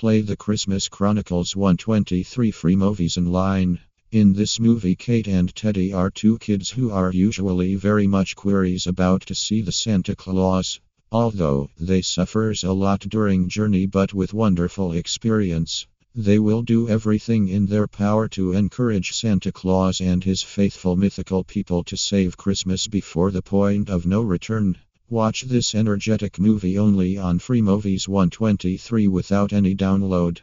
Play the Christmas Chronicles 123 free movies online. In this movie, Kate and Teddy are two kids who are usually very much queries about to see the Santa Claus. Although they suffers a lot during journey but with wonderful experience. They will do everything in their power to encourage Santa Claus and his faithful mythical people to save Christmas before the point of no return. Watch this energetic movie only on Free Movies 123 without any download.